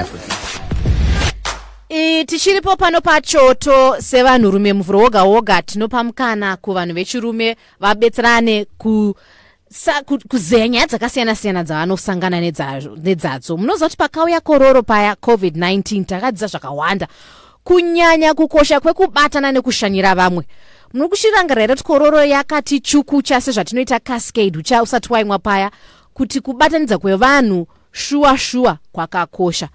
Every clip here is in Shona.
africa. I, tichiripo pano pachoto sevanhurume muvhuro woga woga tinopa mukana kuvanhu vechirume vabetserane ku kuzeya nyaya dzakasiyana-siyana dzavanosangana nedza- nedzadzo. Munoziva kuti pakauya kororo paya covid-19 takadzidza zvakawanda. Kunyanya kukosha kwekubatana nekushanyira vamwe. Muno kuchirangarira here kuti kororo yakati chukucha sezvatinoita cascade usati waimwa paya kuti kubatanidza kwevanhu shuwa shuwa kwakakosha.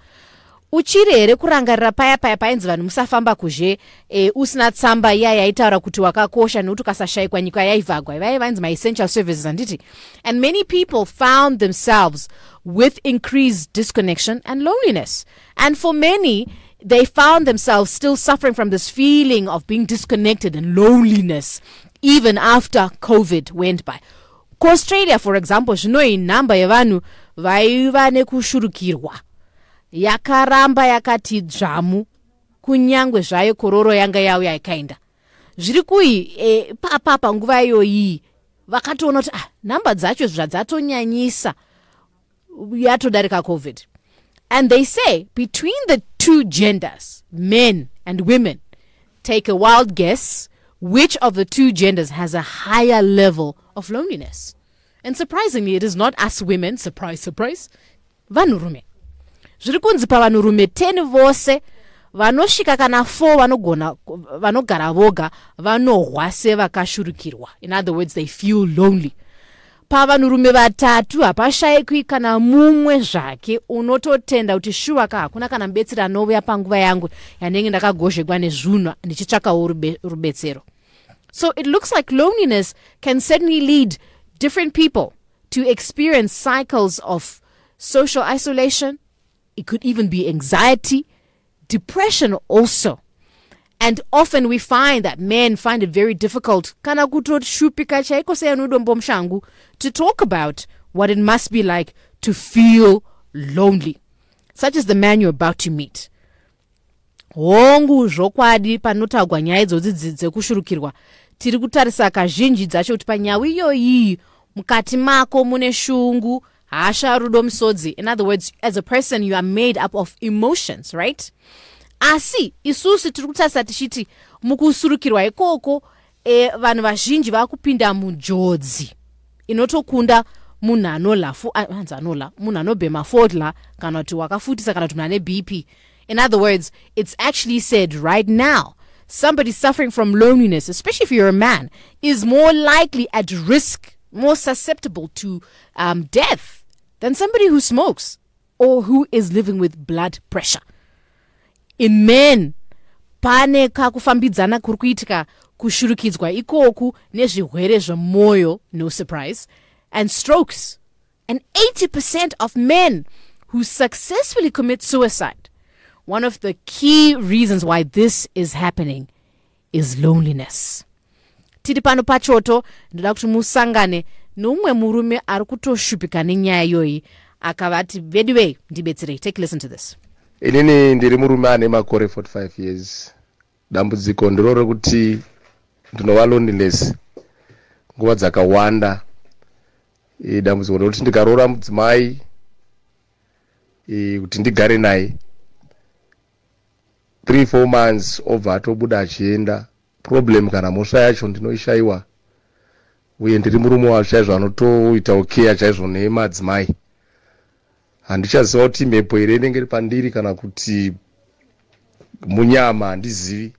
Uchiri here kurangarira paya paya painzi vanhu musafamba kuzhe? E, usina tsamba iya yaitaura kuti wakakosha nekuti ukasashayikwa nyika yaivhagwa. Vai vainzi maessential services handiti and many people found themselves with increased disconnection and loneliness. And for many they found themselves still suffering from this feeling of being disconnected and loneliness even after covid went by. Kuaustralia for example zvinoi nhamba yevanhu vaiva nekushurukirwa yakaramba yakati dzvamu kunyange zvayo kororo yanga yauya ikaenda zviri kui e, papa panguva iyoyi vakatoona kuti ah, nhamba dzacho zvadzatonyanyisa yatodarika covid. And they say between the two genders men and women take a wild guess which of the two genders has a higher level of loneliness and surprisingly it is not us women surprise surprise vanhurume zviri kunzi pavanhurume 10 vose vanosvika kana 4 vanogona vanogara voga vanohwa sevakashurukirwa. In other words they feel lonely. Pavanhurume vatatu hapashayikwi kana mumwe zvake unototenda kuti shuwa ka hakuna kana mubetseri anouya panguva yangu yanenge ndakagozhekwa nezvunhu ndichitsvakawo rube- rubetsero. So it looks like loneliness can certainly lead different people to experience cycles of social isolation it could even be anxiety, depression also. And often we find that men find it very difficult to talk about what it must be like to feel lonely. Such as the man you're about to meet. hongu zvokwadi panotaurwa nyaya idzodzi dzi- dzekushurukirwa tiri kutarisa kazhinji dzacho kuti panyau iyoyi mukati mako mune shungu hasha rudo in other words as a person you are made up of emotions right? Asi isusu tiri kutarisa tichiti mukusurukirwa ikoko e, vanhu vazhinji vakupinda munjodzi. Inotokunda munhu anola hanzi anola munhu anobhema fodla kana kuti wakafutisa kana kuti munhu ane bp in other words it's actually said right now somebody suffering from loneliness especially if you're a man is more likely at risk more susceptible to um, death than somebody who smokes or who is living with blood pressure. In men pane kakufambidzana kuri kuitika kushurukidzwa ikoku nezvirwere zvemwoyo no surprise and strokes. And 80% of men who successfully commit suicide one of the key reasons why this is happening is loneliness tiri pano pachoto ndoda kuti musangane neumwe murume ari kutoshupika nenyaya iyoyi. Akavati vedu ndibetserei take listen to this. Inini ndiri murume ane makore 45 years. Dambudziko ndiro rekuti ndinova loneliness nguva dzakawanda. E, dambudziko ndokuti ndikaroora mudzimai e, kuti ndigare naye. 3 4 months obva atobuda achienda problem kana mhosva yacho ndinoishayiwa. Uye ndiri murume wacho chaizvo anotoita ukeya chaizvo nemadzimai. Handichaziva kuti mhepo here inenge iri pandiri kana kuti munyama handizivi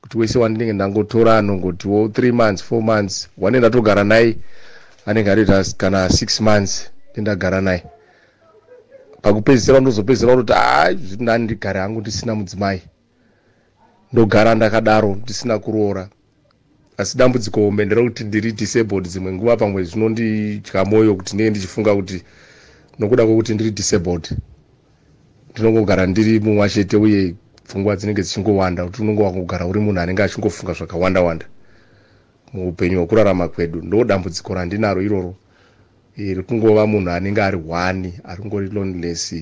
kuti wese wandinenge ndangotora anongotiwo 3 months 4 months wane ndatogara naye anenge atoita kana 6 months ndindagara naye. Pakupedzisira ndozopedzisira kutoti hai zviti ndani ndigare hangu ndisina mudzimai ndogara ndakadaro ndisina kuroora. Asi dambudziko hombe nderekuti ndiri disabled dzimwe nguva pamwe zvinondidya mwoyo kuti ndinenge ndichifunga kuti nokuda kwokuti ndiri disabled ndinongogara ndiri mumwe chete uye pfungwa dzinenge dzichingowanda kuti unonge wangogara uri munhu anenge achingofunga zvakawanda wanda muupenyu hwekurarama kwedu ndo dambudziko randinaro iroro Eh, rekungova munhu anenge ari hwani ari ngori loneliness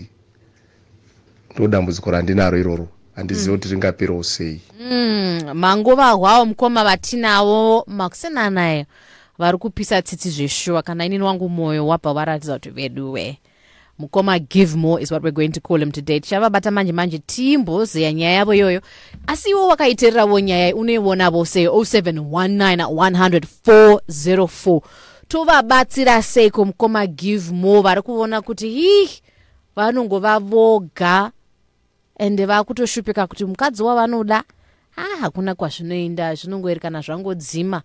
ndo dambudziko randinaro iroro handizivi kuti ringaperawo sei. Mm, manguva hwawo mukoma vatinavo makusenanayo vari kupisa tsitsi zveshuwa. Kana inini wangu mwoyo wabva waratidza kuti veduwe mukoma give more is what we're going to call him today. Tichavabata manje manje timbozeya nyaya yavo iyoyo. Asi iwo wakaitererawo nyaya unoionavo sei? 0719 100 404 tovabatsira sei kumukoma give more? Vari kuona kuti hi vanongova voga ende vakutoshupika kuti mukadzi wavanoda ah hakuna kwazvinoenda zvinongoeri kana zvangodzima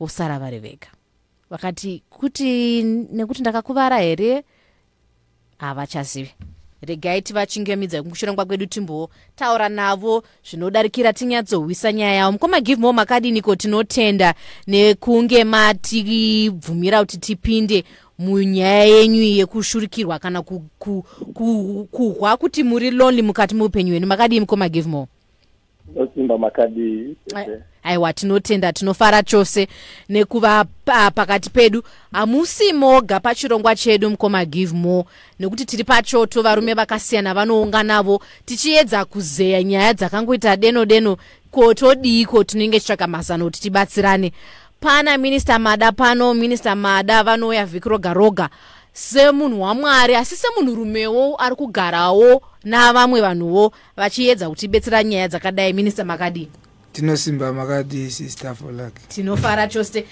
vosara vari vega. Vakati kuti nekuti ndakakuvara here? Havachazivi. Regai tivachingamidza kushurangwa kwedu timbotaura navo zvinodarikira tinyatsohwisa nyaya yavo. Mukoma give more makadiniko tinotenda nekunge matibvumira kuti tipinde munyaya yenyu yekushurikirwa kana kuhwa kuti muri lonely mukati meupenyu hwenu makadii mukoma give more osimba makadi aiwa tinotenda tinofara chose nekuva pa, pakati pedu. Hamusi moga pachirongwa chedu mukoma give more nekuti tiri pachoto varume vakasiyana vanounganavo tichiedza kuzeya nyaya dzakangoita deno deno ko todiiko tinenge chitsvaka mazano kuti tibatsirane pana minista mada pano minista mada vanouya vhiki roga roga semunhu wamwari asi semunhurumewo ari kugarawo navamwe vanhuwo vachiedza kutibetsera nyaya dzakadai minista makadii tinosimba makadii sister folak. Tinofara chose.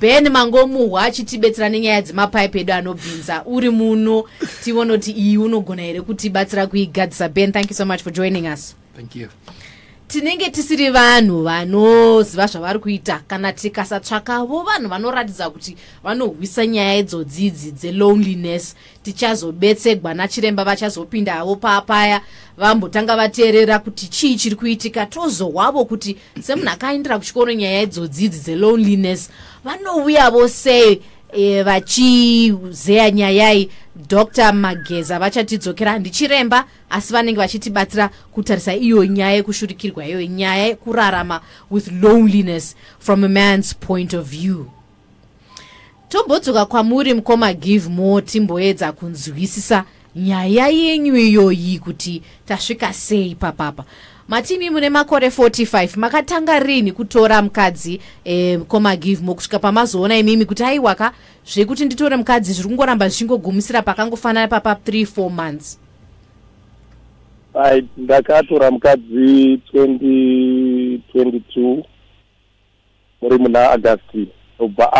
Ben mangomuhwa achitibetsera nenyaya dzemapaipi edu anobvinza uri muno tione kuti iyi unogona here kutibatsira kuigadzisa ben? Thank you so much for joining us. Thank you tinenge tisiri vanhu vanoziva zvavari kuita kana tikasatsvakavo vanhu vanoratidza kuti vanorwisa nyaya idzodzidzi dzeloneliness tichazobetsegwa nachiremba vachazopindavo papaya vambotanga vateerera kuti chii chiri kuitika. Tozohwavo kuti semunhu akaindira kuchikoro nyaya idzodzidzi dzeloneliness vanouyavo sei e, vachizeya nyayai dr. Mageza vachatidzokera handichiremba asi vanenge vachitibatsira kutarisa iyo nyaya yekushurikirwa iyo nyaya yekurarama with loneliness from a man's point of view. Tombodzoka kwamuri mukoma give more timboedza kunzwisisa nyaya yenyu iyoyi kuti tasvika sei papapa matimi mune makore 45 makatanga rini kutora mukadzi eh, koma give mo kusvika pamazoona imimi kuti aiwaka zvekuti nditore mukadzi zviri kungoramba zvichingogumisira pakangofanana papa 34 months. Ai ndakatora mukadzi 2022 muri muna augusti ndobva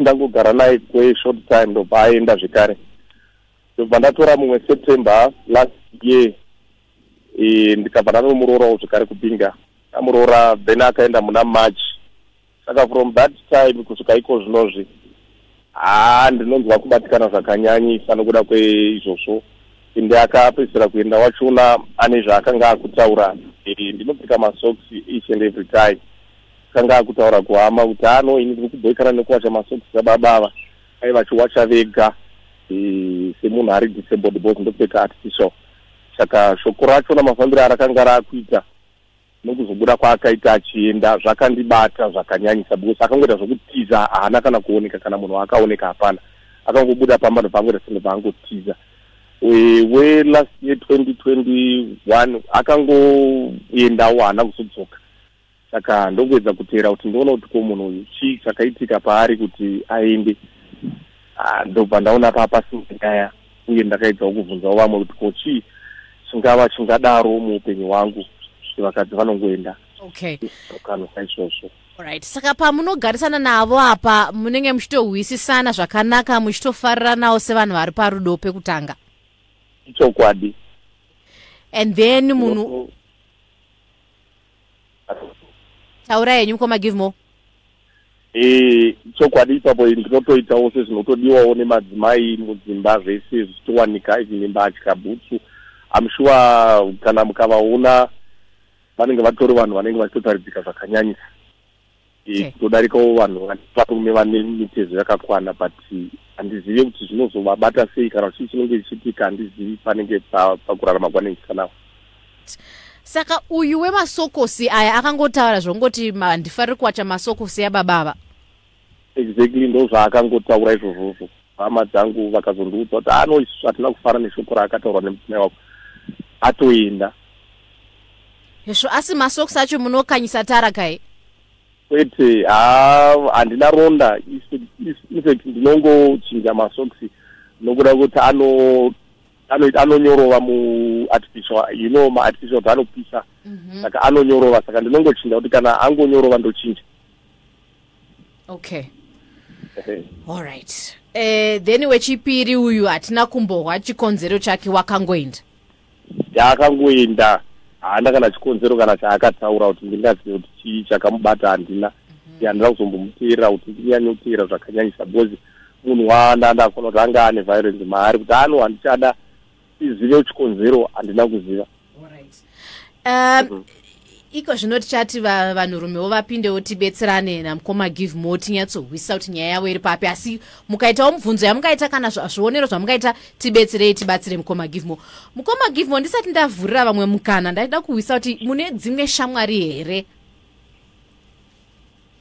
ndangogara naye kweshort time ndobva aenda zvekare. Ndobva ndatora mumwe september last year e, ndikabva ndanomurorawo zvekare kubinga amuroora then akaenda muna march. Saka from that time kusvika iko zvinozvi? Haa ndinonzwa kubatikana zvakanyanyisa nokuda kweizvozvo. Ende akapedzisira kuenda wachona ane zvaakanga akutaura. E, ndinopfeka masoksi each and every time. Akanga akutaura kuhama kuti ano ini ndiri kubhoikana nekuwacha masoksi ababava. Ai vachiwacha vega. E, semunhu ari disabled because ndopfeka artificial saka shoko racho namafambiro arakanga raakuita nokuzobuda kwaakaita achienda zvakandibata zvakanyanyisa because akangoita zvokutiza haana kana kuoneka kana munhu akaoneka hapana. Akangobuda pamba nobvangoita senge bvaangotiza welast year twenty twenty one akangoendawo haana kuzodzoka. Saka ndokuedza kuteera kuti ndoona kuti ko munhu uyu. Chii chakaitika paari kuti aende? Ndobva ndaona papasina nyaya uye ndakaedzawo kubvunzawo vamwe kuti ko chii chingava chingadaro muupenyu hwangu kuti vakadzi vanongoenda. Okay. Kano saizvozvo. Right. Saka pamunogarisana navo apa munenge muchitohwisisana zvakanaka muchitofarira nawo sevanhu vari parudo pekutanga. Ichokwadi and then munhu taura henyu mukoma give more. E chokwadi ipapo ndinotoitawo sezvinotodiwawo nemadzimai mudzimba zvese zvichitowanika ivi mimba amshuwa kana mukavaona vanenge vatori vanhu vanenge vachitotaridzika zvakanyanyisa. Kutodarikawo vanhu varume vane mitezo yakakwana but handizivi kuti zvinozovabata sei kana chii chinenge chichiitika handizivi panenge pakurarama kwanenge chikanavo saka uyu wemasokosi aya akangotaura zvongoti handifariri kuwacha masokosi ababava exactly ndo zvaakangotaura izvozvozvo. Hama dzangu vakazondiudza kuti ano isu hatina kufara neshoko raakataurwa nemutumai wako atoenda hezvo asi masoks acho munokanyisa tara kai kwete handina ronda infact ndinongochinja masoksi nokuda kuti ano ano- anonyorova muartificial you know maartificial kuti anopisa saka anonyorova saka ndinongochinja kuti kana angonyorova ndochinja okay. All right. Eh then wechipiri uyu hatina kumbohwa chikonzero chake wakangoenda yaakangoenda. Haana kana chikonzero kana chaakataura kuti ndingazive kuti chii chakamubata handina handina kuzombomuteerera kuti ndinyanye kuteera zvakanyanyisa because munhu waandanda akona kuti anga ane violence maari kuti ano handichada. Izive chikonzero handina kuziva iko zvino tichati va- vanhurumewo vapindewo tibetserane namukoma give mo tinyatsohwisa kuti nyaya yavo iri papi. Asi mukaitawo mubvunzo yamungaita kana zvionero zvamungaita tibetserei tibatsire mukoma give mo mukoma give mo ndisati ndavhurira vamwe mukana ndaida kuhwisa kuti mune dzimwe shamwari here?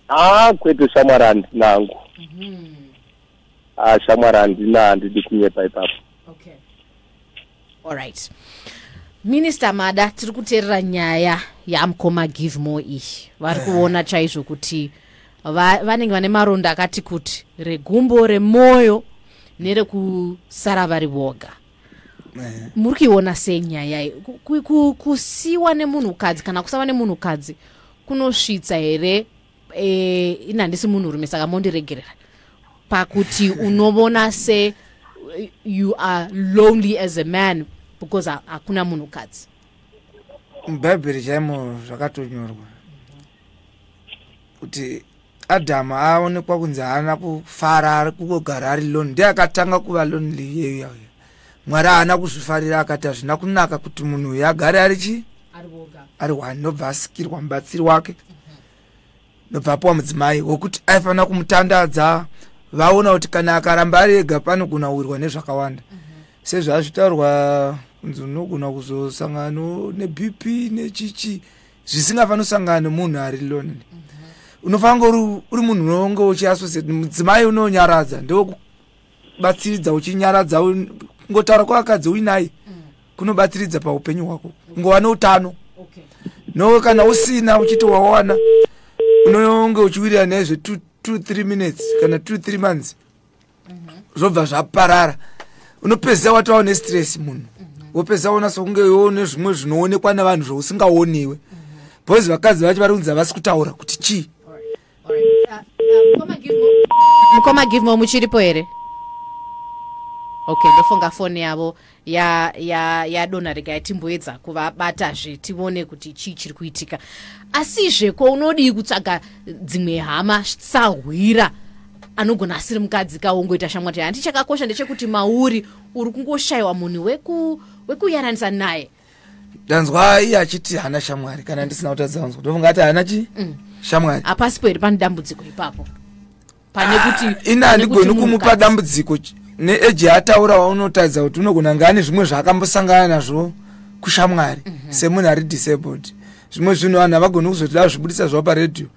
Haa kwete shamwari handinangu a shamwari handina handidi kunyepa ipapo. Okay. alright minista mada tiri kuteerera nyaya yamukoma give more iyi vari kuona chaizvo kuti va- vanenge vane maronda akati kuti regumbo remwoyo nerekusara vari voga. Eh, muri kuiona sei nyaya iyi? Ku- ku- ku- kusiwa nemunhukadzi kana kusava nemunhukadzi kunosvitsa here? E, ina handisi munhurume saka mondiregerera. Pakuti unovona se you are lonely as a man because ha- hakuna munhukadzi. Mubhaibheri chaimo zvakatonyorwa. Kuti adhamu aonekwa kunzi haana kufara ari kungogara ari loni ndiye akatanga kuva lonely iyeyo mwari haana kuzvifarira akati hazvina kunaka kuti munhu uyu agare ari chi ari one nobva asikirwa mubatsiri wake. Nobva apiwa mudzimai wokuti aifanira kumutandadza vaona kuti kana akaramba ari ega panogona kuwirwa nezvakawanda. Sezvazvitaurwa kunzi unogona kuzosangana nebp nechichi zvisingafani kusangana nemunhu ari lonely unofanira kunge uri munhu unonge uchiasosiate mudzimai unonyaradza ndewekubatsiridza uchinyaradza un- kungotaura kwakadzi uinaye kunobatsiridza paupenyu hwako. Kungova neutano no kana usina uchiti wawana unonge uchiwirira nezve 2 minutes kana 2 months. Zvobva zvaparara. Unopedzisa watova nestress munhu wopedzisa wona sokunge one zvimwe zvinoonekwa nevanhu zvousingaoniwe bhozi vakadzi vacho vari kunzi havasi kutaura kuti chii. Mukoma give more muchiripo here? Okay ndofunga foni yavo ya- ya- yadonha regai timboedza kuvabatazve tione kuti chii chiri kuitika. Asizve kwaunodii kutsvaga dzimwe hama sahwira anogona asiri mukadzi kaungoita shamwati handi chakakosha ndechekuti mauri uri kungoshayiwa munhu weku- wekuyananisa naye. Ndanzwa iye achiti hana shamwari kana ndisina kutadza kunzwa. Ndofunga ati hana chi? Shamwari. Hapasipo here pane dambudziko ipapo. Pane kuti ina handigoni kumupa dambudziko neeji yataura waunotadza kuti unogona ngane zvimwe zvaakambosangana nazvo kushamwari semunhu ari disabled. Zvimwe zvinhu vanhu havagoni kuzotoda zvibudisa zvavo paredhiyo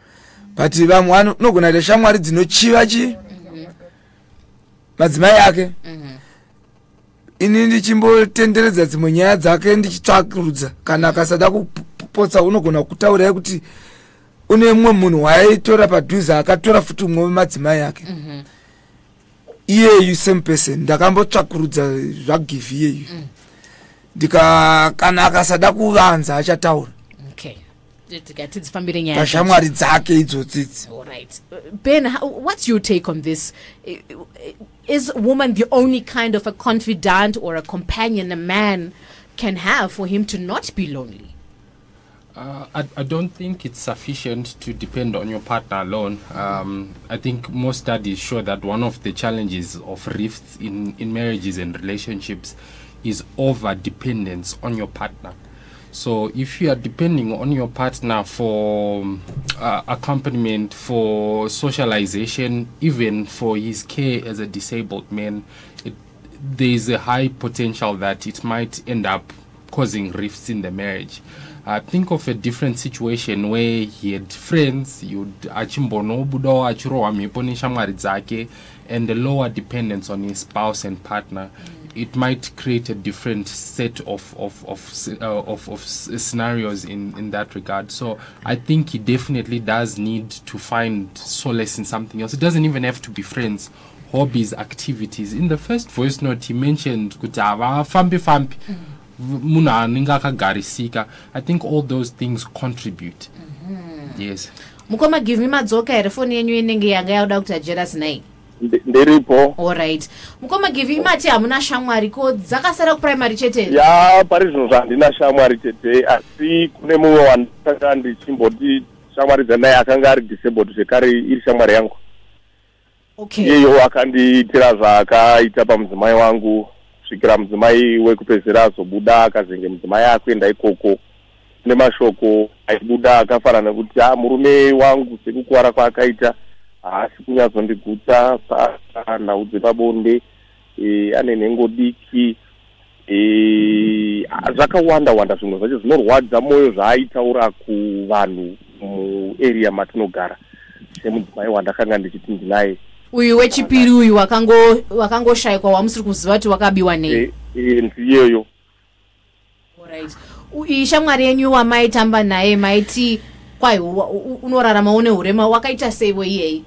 but vamwe vano- unogona kuita shamwari dzinochiva chi? Madzimai ake ini ndichimbotenderedza dzimwe nyaya dzake ndichitsvakurudza. Kana akasada kupotsa unogona kutaurai kuti une mumwe munhu waaitora padhuze akatora futi umwe wemadzimai ake. Iyeyu same person ndakambotsvakurudza zvagivi iyeyu ndika kana akasada kuvanza achataura. Okay Tika- tidzifambire nyaya dzake idzodzidzi All right. Uh, Ben, how, what's your take on this? I- I- Is woman the only kind of a confidant or a companion a man can have for him to not be lonely? Uh, I, I don't think it's sufficient to depend on your partner alone. Um, I think most studies show that one of the challenges of rifts in, in marriages and relationships is over dependence on your partner. So if you are depending on your partner for uh, accompaniment, for socialization, even for his care as a disabled man, it, there is a high potential that it might end up causing rifts in the marriage. Uh, think of a different situation where he had friends, you'd achimbonobudawo achirohwa mhepo neshamwari dzake, and the lower dependence on his spouse and partner. It might create a different set of of of uh, of, of scenarios in in that regard. So I think he definitely does need to find solace in something else. It doesn't even have to be friends hobbies activities in the first voice note he mentioned kuti havafambi fambi munhu akagarisika i think all those things contribute. Yes. Mukoma give me madzoka here foni yenyu inenge yanga yauda kuti ajeras nai. Ndi- ndiripo. Allright mukoma give imati hamuna shamwari. Ko dzakasara kuprimary chete? Ya pari zvino zvandina shamwari chete asi kune mumwe wandakanga ndichimboti shamwari dzanaye akanga ari disabled zvekare iri shamwari yangu. Okay. Iyeyo akandiitira zvaakaita pamudzimai wangu. Kusvikira mudzimai wekupedzisira azobuda akazenge mudzimai akuenda ikoko. Kune mashoko aibuda akafanana nekuti a murume wangu sekukuwara kwaakaita haasi kunyatsondigutsa saka nhau dzepabonde e, ane nhengo diki e, zvakawanda wanda zvimwe zvacho zvinorwadza mwoyo zvaaitaura kuvanhu muarea matinogara. Semudzimai wandakanga ndichiti ndinaye uyu wechipiri uyu wakango- wakangoshayikwa wamusiri kuziva kuti wakabiwa nei? E- e, ndiyeyo. Alright. U- iyi shamwari yenyu wamaitamba naye maiti kwai unorarama une urema wakaita seiwo iyei?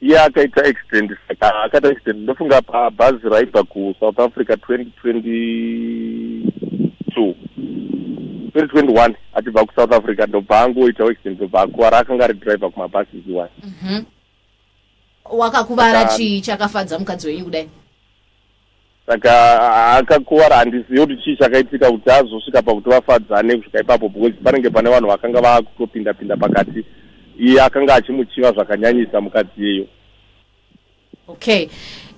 Iye akaita accident saka akaita accident ndofunga pabhazi raibva kusouth africa 2022 2021 achibva kusouth africa ndobva angoita accident ndobva akuwara akanga ari driver kumabhasi iwani. Mhm. Wakakuvara chii chakafadza mukadzi wenyu kudai saka akakuwara handizivi kuti chii chakaitika kuti azosvika pakuti vafadzane kusvika ipapo because panenge pane vanhu vakanga vakutopinda pinda pakati iye akanga achimuchiva zvakanyanyisa mukadzi iyeyo Okay.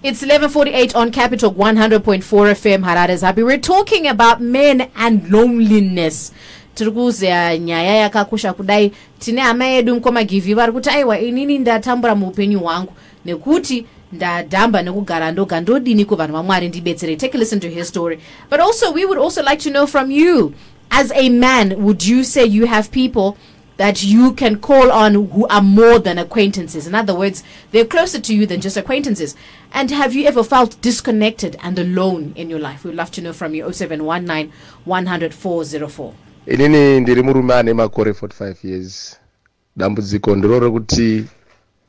It's 1148 on Capital 100.4 FM Harare Happy. We're talking about men and loneliness. Tiri nyaya yakakosha kudai tine hama yedu mukoma givhi vari kuti aiwa inini ndatambura muupenyu hwangu nekuti ndadhamba nekugara ndoga ndodini kuvanhu vamwari ndibetserei take a listen to his story but also we would also like to know from you as a man would you say you have people that you can call on who are more than acquaintances. In other words, they're closer to you than just acquaintances. And have you ever felt disconnected and alone in your life? We'd love to know from you 0719 100 404. Inini ndiri murume ane makore 45 years. Dambudziko ndiro rekuti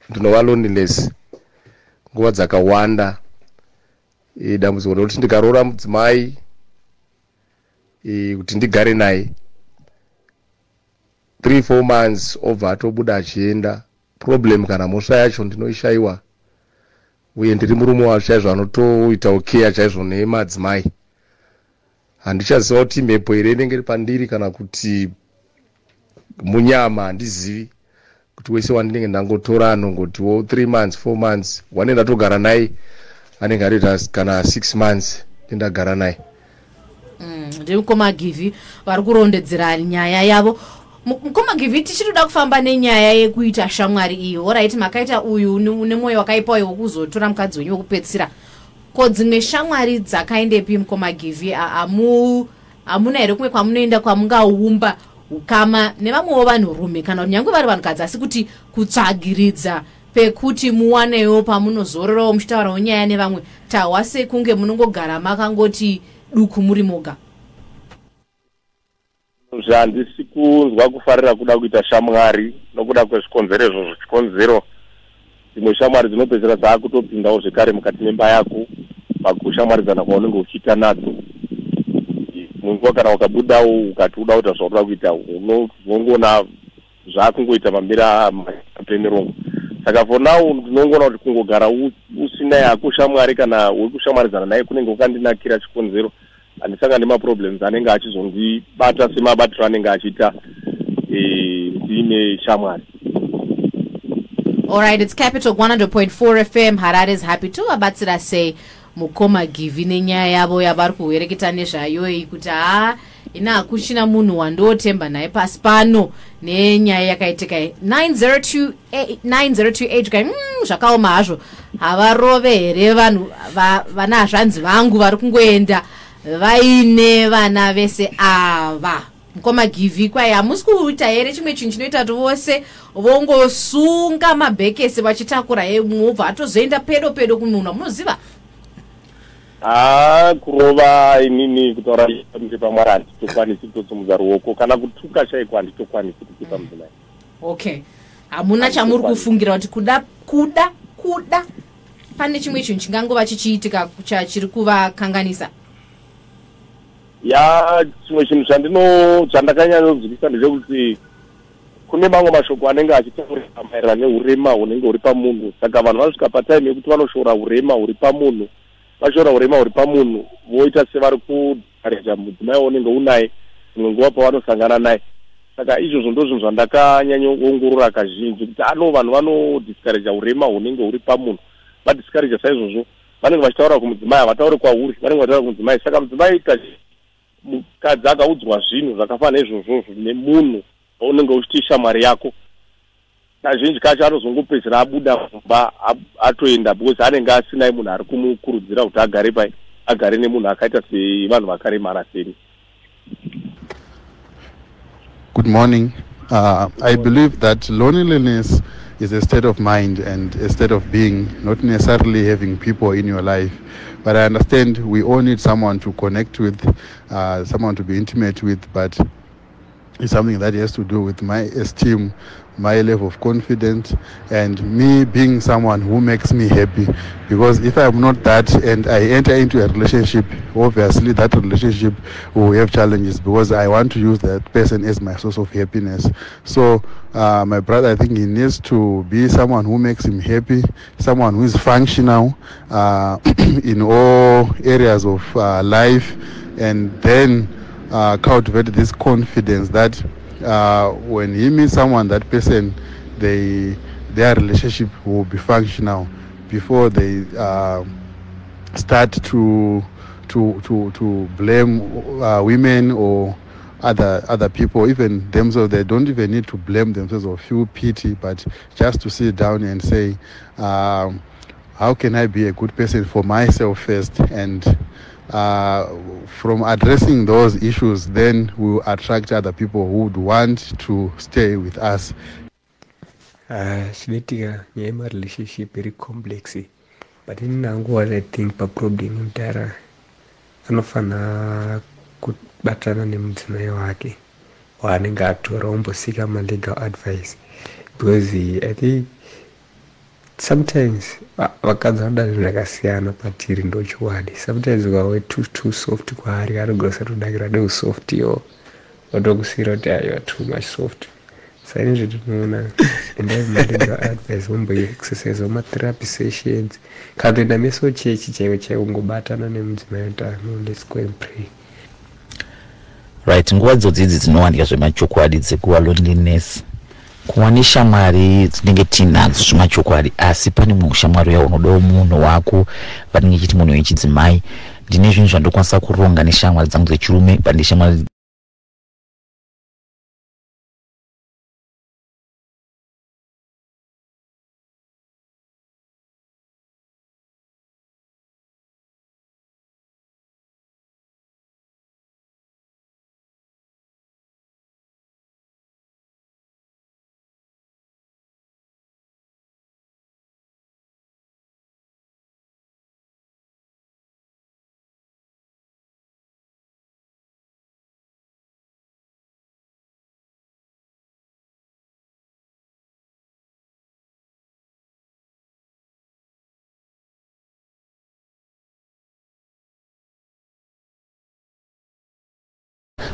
ndinova loneliness nguva dzakawanda. E, dambudziko ndokuti ndikaroora mudzimai e, kuti ndigare naye. 3 4 months obva atobuda achienda. Problem kana mhosva yacho ndinoishayiwa. Uye ndiri murume wacho chaizvo anotoitawo keya chaizvo nemadzimai handichaziva kuti mhepo here inenge iri pandiri kana kuti munyama handizivi kuti wese wandinenge ndangotora anongotiwo 3 months 4 months wanenge ndatogara naye anenge arita kana 6 months ndindagara naye. Ndiri mukoma givhi vari kurondedzera nyaya yavo. Mu- mukoma givhi tichitoda kufamba nenyaya yekuita shamwari iyo. Orit makaita uyu une- mwoyo wakaipa uyo wekuzotora mukadzi wenyu wekupedzisira ko dzimwe shamwari dzakaendepi mukoma givhi Ha- hamu hamuna here? Kumwe kwamunoenda kwamungaumba ukama nevamwewo vanhurume kana kuti nyange vari vanhukadzi? Asi kuti kutsvagiridza pekuti muwanewo pamunozororawo muchitaurawo nyaya nevamwe tahwa sekunge munongogara makangoti duku muri moga? Zvandisi kunzwa kufarira kuda kuita shamwari nokuda kwezvikonzero izvo zvikonzero dzimwe shamwari dzinopedzisira dzaakutopindawo zvekare mukati memba yako pakushamwaridzana kwaunenge uchiita nadzo. Munguva kana ukabudawo ukati uda kuita zvaunoda kuita uno- unongoona zvaakungoita mamira mapenerongo saka for now ndinongoona kuti kungogara usina yako shamwari kana wekushamwaridzana naye kunenge kwakandinakira chikonzero handisanga nemaproblems anenge achizondibata semabatiro anenge achiita eh, ndiine shamwari All right, it's Capital 100.4 FM. Harare is happy to abatsira sei mukoma givi nenyaya yavo yavari kuwereketa nezvayo iyi kuti ha ina hakuchina munhu wandotemba naye pasi pano. Nenyaya yakaitika iyi. 9028 kai mm, zvakaoma hazvo. Havarove here vanhu va- vana hazvanzi vangu vari kungoenda. Vaine vana vese ava mukoma givhi kwai hamusi kuita here chimwe chinhu chinoita kuti vose vongosunga mabhekesi vachitakura obva atozoenda pedo pedo kumunhu munoziva? Ha kurova inini kutaura ndi pamwari handitokwanisi kutosimudza ruoko. Kana kutuka chaiko handitokwanisi kutuka mudzimai okay. Hamuna chamuri kufungira kuti kuda kuda kuda? Pane chimwe chinhu chingangova chichiitika cha- chiri kuvakanganisa ya chimwe chinhu chandino chandakanyanyozwisisa ndechekuti kune mamwe mashoko anenge achitaurira maererano neurema hunenge huri pamunhu saka vanhu vanosvika pataimu yekuti vanoshora urema huri pamunhu vashora urema huri pamunhu voita sevari kudhareja mudzimai waunenge unaye imwe nguva pavanosangana naye saka izvozvo ndo zvinhu zvandakanyanyoongorora kazhinji kuti ano vanhu vanodiscareja urema hunenge huri pamunhu vadiscareja saizvozvo vanenge vachitaura kumudzimai havatauri kwauri vanenge vachitaura kumudzimai saka mudzimai kazi mukadzi akaudzwa zvinhu zvakafanana izvozvozvo nemunhu waunenge uchiti shamwari yako kazhinji kacho anozongopedzisira abuda mumba atoenda because anenge asinai munhu ari kumukurudzira kuti agare pai agare nemunhu akaita sevanhu vakaremara seni Good morning. Uh, I believe that loneliness is a state of mind and a state of being, not necessarily having people in your life. But I understand we all need someone to connect with, uh, someone to be intimate with, but it's something that has to do with my esteem, my level of confidence, and me being someone who makes me happy. Because if I'm not that and I enter into a relationship, obviously that relationship will have challenges because I want to use that person as my source of happiness. So, uh, my brother, I think he needs to be someone who makes him happy, someone who is functional uh, in all areas of uh, life, and then uh, cultivate this confidence that uh, when he meets someone, that person, they their relationship will be functional before they uh, start to to to to blame uh, women or other other people, even themselves. They don't even need to blame themselves or feel pity, but just to sit down and say. Um, how can I be a good person for myself first? And uh, from addressing those issues, then we will attract other people who would want to stay with us. Ah, chinoitika nyaya yemarelationship iri complex but ini nangu what i think paproblem yemudhara anofanira kubatana nemudzimai wake waanenge atora ombosika malegal advice because i think sometimes va- vakadzi vanoda zvinhu zvakasiyana patiri ndochokwadi sometimes ukawe too, too soft kwaari anogona satodakira neusoft yo. Otokusiyira kuti aiwa too much soft. Saini zvitinoona endai malegal advice omboexercise omatherapy sessions. Kanoenda meso chechi chaivo chaivo ngobatana nemudzimai kuti ano lets go and pray. Right nguva dzodzidzi dzinowanika zvemachokwadi dzekuva loneliness kuva neshamwari dzinenge tinadzo zvemachokwadi asi pane mumwe ushamwari uya unodawo munhu wako patinenge chiti munhu wechidzimai ndine zvinhu zvandokwanisa kuronga neshamwari dzangu dzechirume pande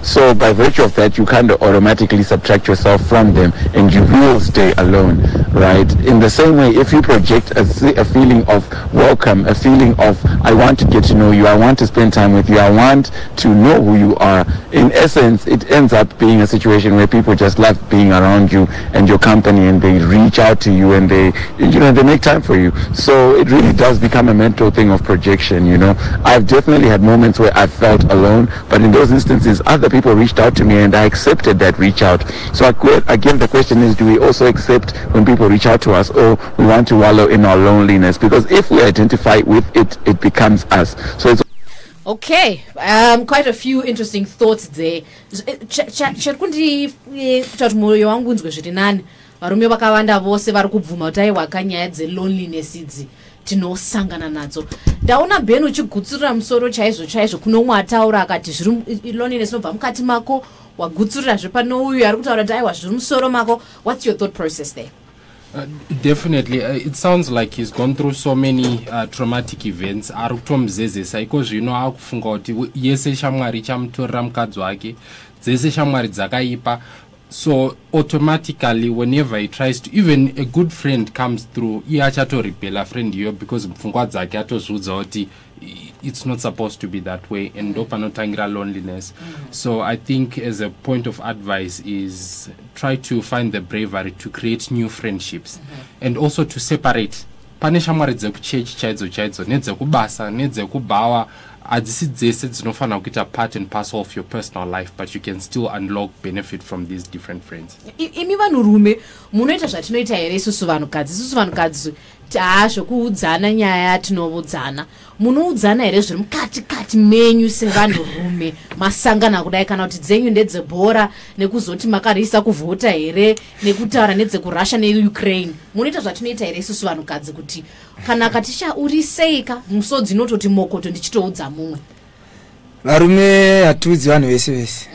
So by virtue of that, you kind of automatically subtract yourself from them and you will stay alone, right? In the same way, if you project a, a feeling of welcome, a feeling of, I want to get to know you, I want to spend time with you, I want to know who you are, in essence, it ends up being a situation where people just love being around you and your company and they reach out to you and they, you know, they make time for you. So it really does become a mental thing of projection, you know. I've definitely had moments where I felt alone, but in those instances, other people reached out to me and I accepted that reach out. So again, the question is, do we also accept when people reach out to us or we want to wallow in our loneliness? Because if we identify with it, it becomes us. So it's okay um, quite a few interesting thoughts there eh, cha- cha- chiri kuti mwoyo wangu unzwe zviri nani idzi tinosangana nadzo. Ndaona ben uchigutsurira musoro chaizvo chaizvo kuno umwe ataura akati zviri loneliness inobva mukati mako. Wagutsurira zvepano uyu ari kutaura kuti aiwa zviri musoro mako. What's your thought process there? Uh, definitely uh, it sounds like he's gone through so many uh, traumatic events. Ari kutomuzezesa. Iko zvino akufunga kuti yese shamwari ichamutorera mukadzi wake dzese shamwari dzakaipa so automatically whenever he tries to even a good friend comes through iye achatoribhela friend iyoyo because pfungwa dzake atozviudza kuti it's not supposed to be that way and ndo panotangira loneliness. So i think as a point of advice is try to find the bravery to create new friendships and also to separate. Pane shamwari dzekuchechi chaidzo chaidzo nedzekubasa nedzekubhawa hadzisi dzese dzinofanira kuita part and parcel of your personal life but you can still unlock benefit from these different friends. Imi vanhurume munoita zvatinoita here isusu vanhukadzi. Isusu vanhukadzi taa zvokuudzana nyaya tinovaudzana munoudzana here zviri mukati kati menyu sevanhurume masangana kudai kana kuti dzenyu ndedzebhora nekuzoti makarisa kuvhota here nekutaura nedzekurussia neukraine munoita zvatinoita here isusu vanhukadzi kuti kana katichaurisei musodzi inototi mokoto ndichitoudza mumwe. Varume hatiudzi vanhu vese vese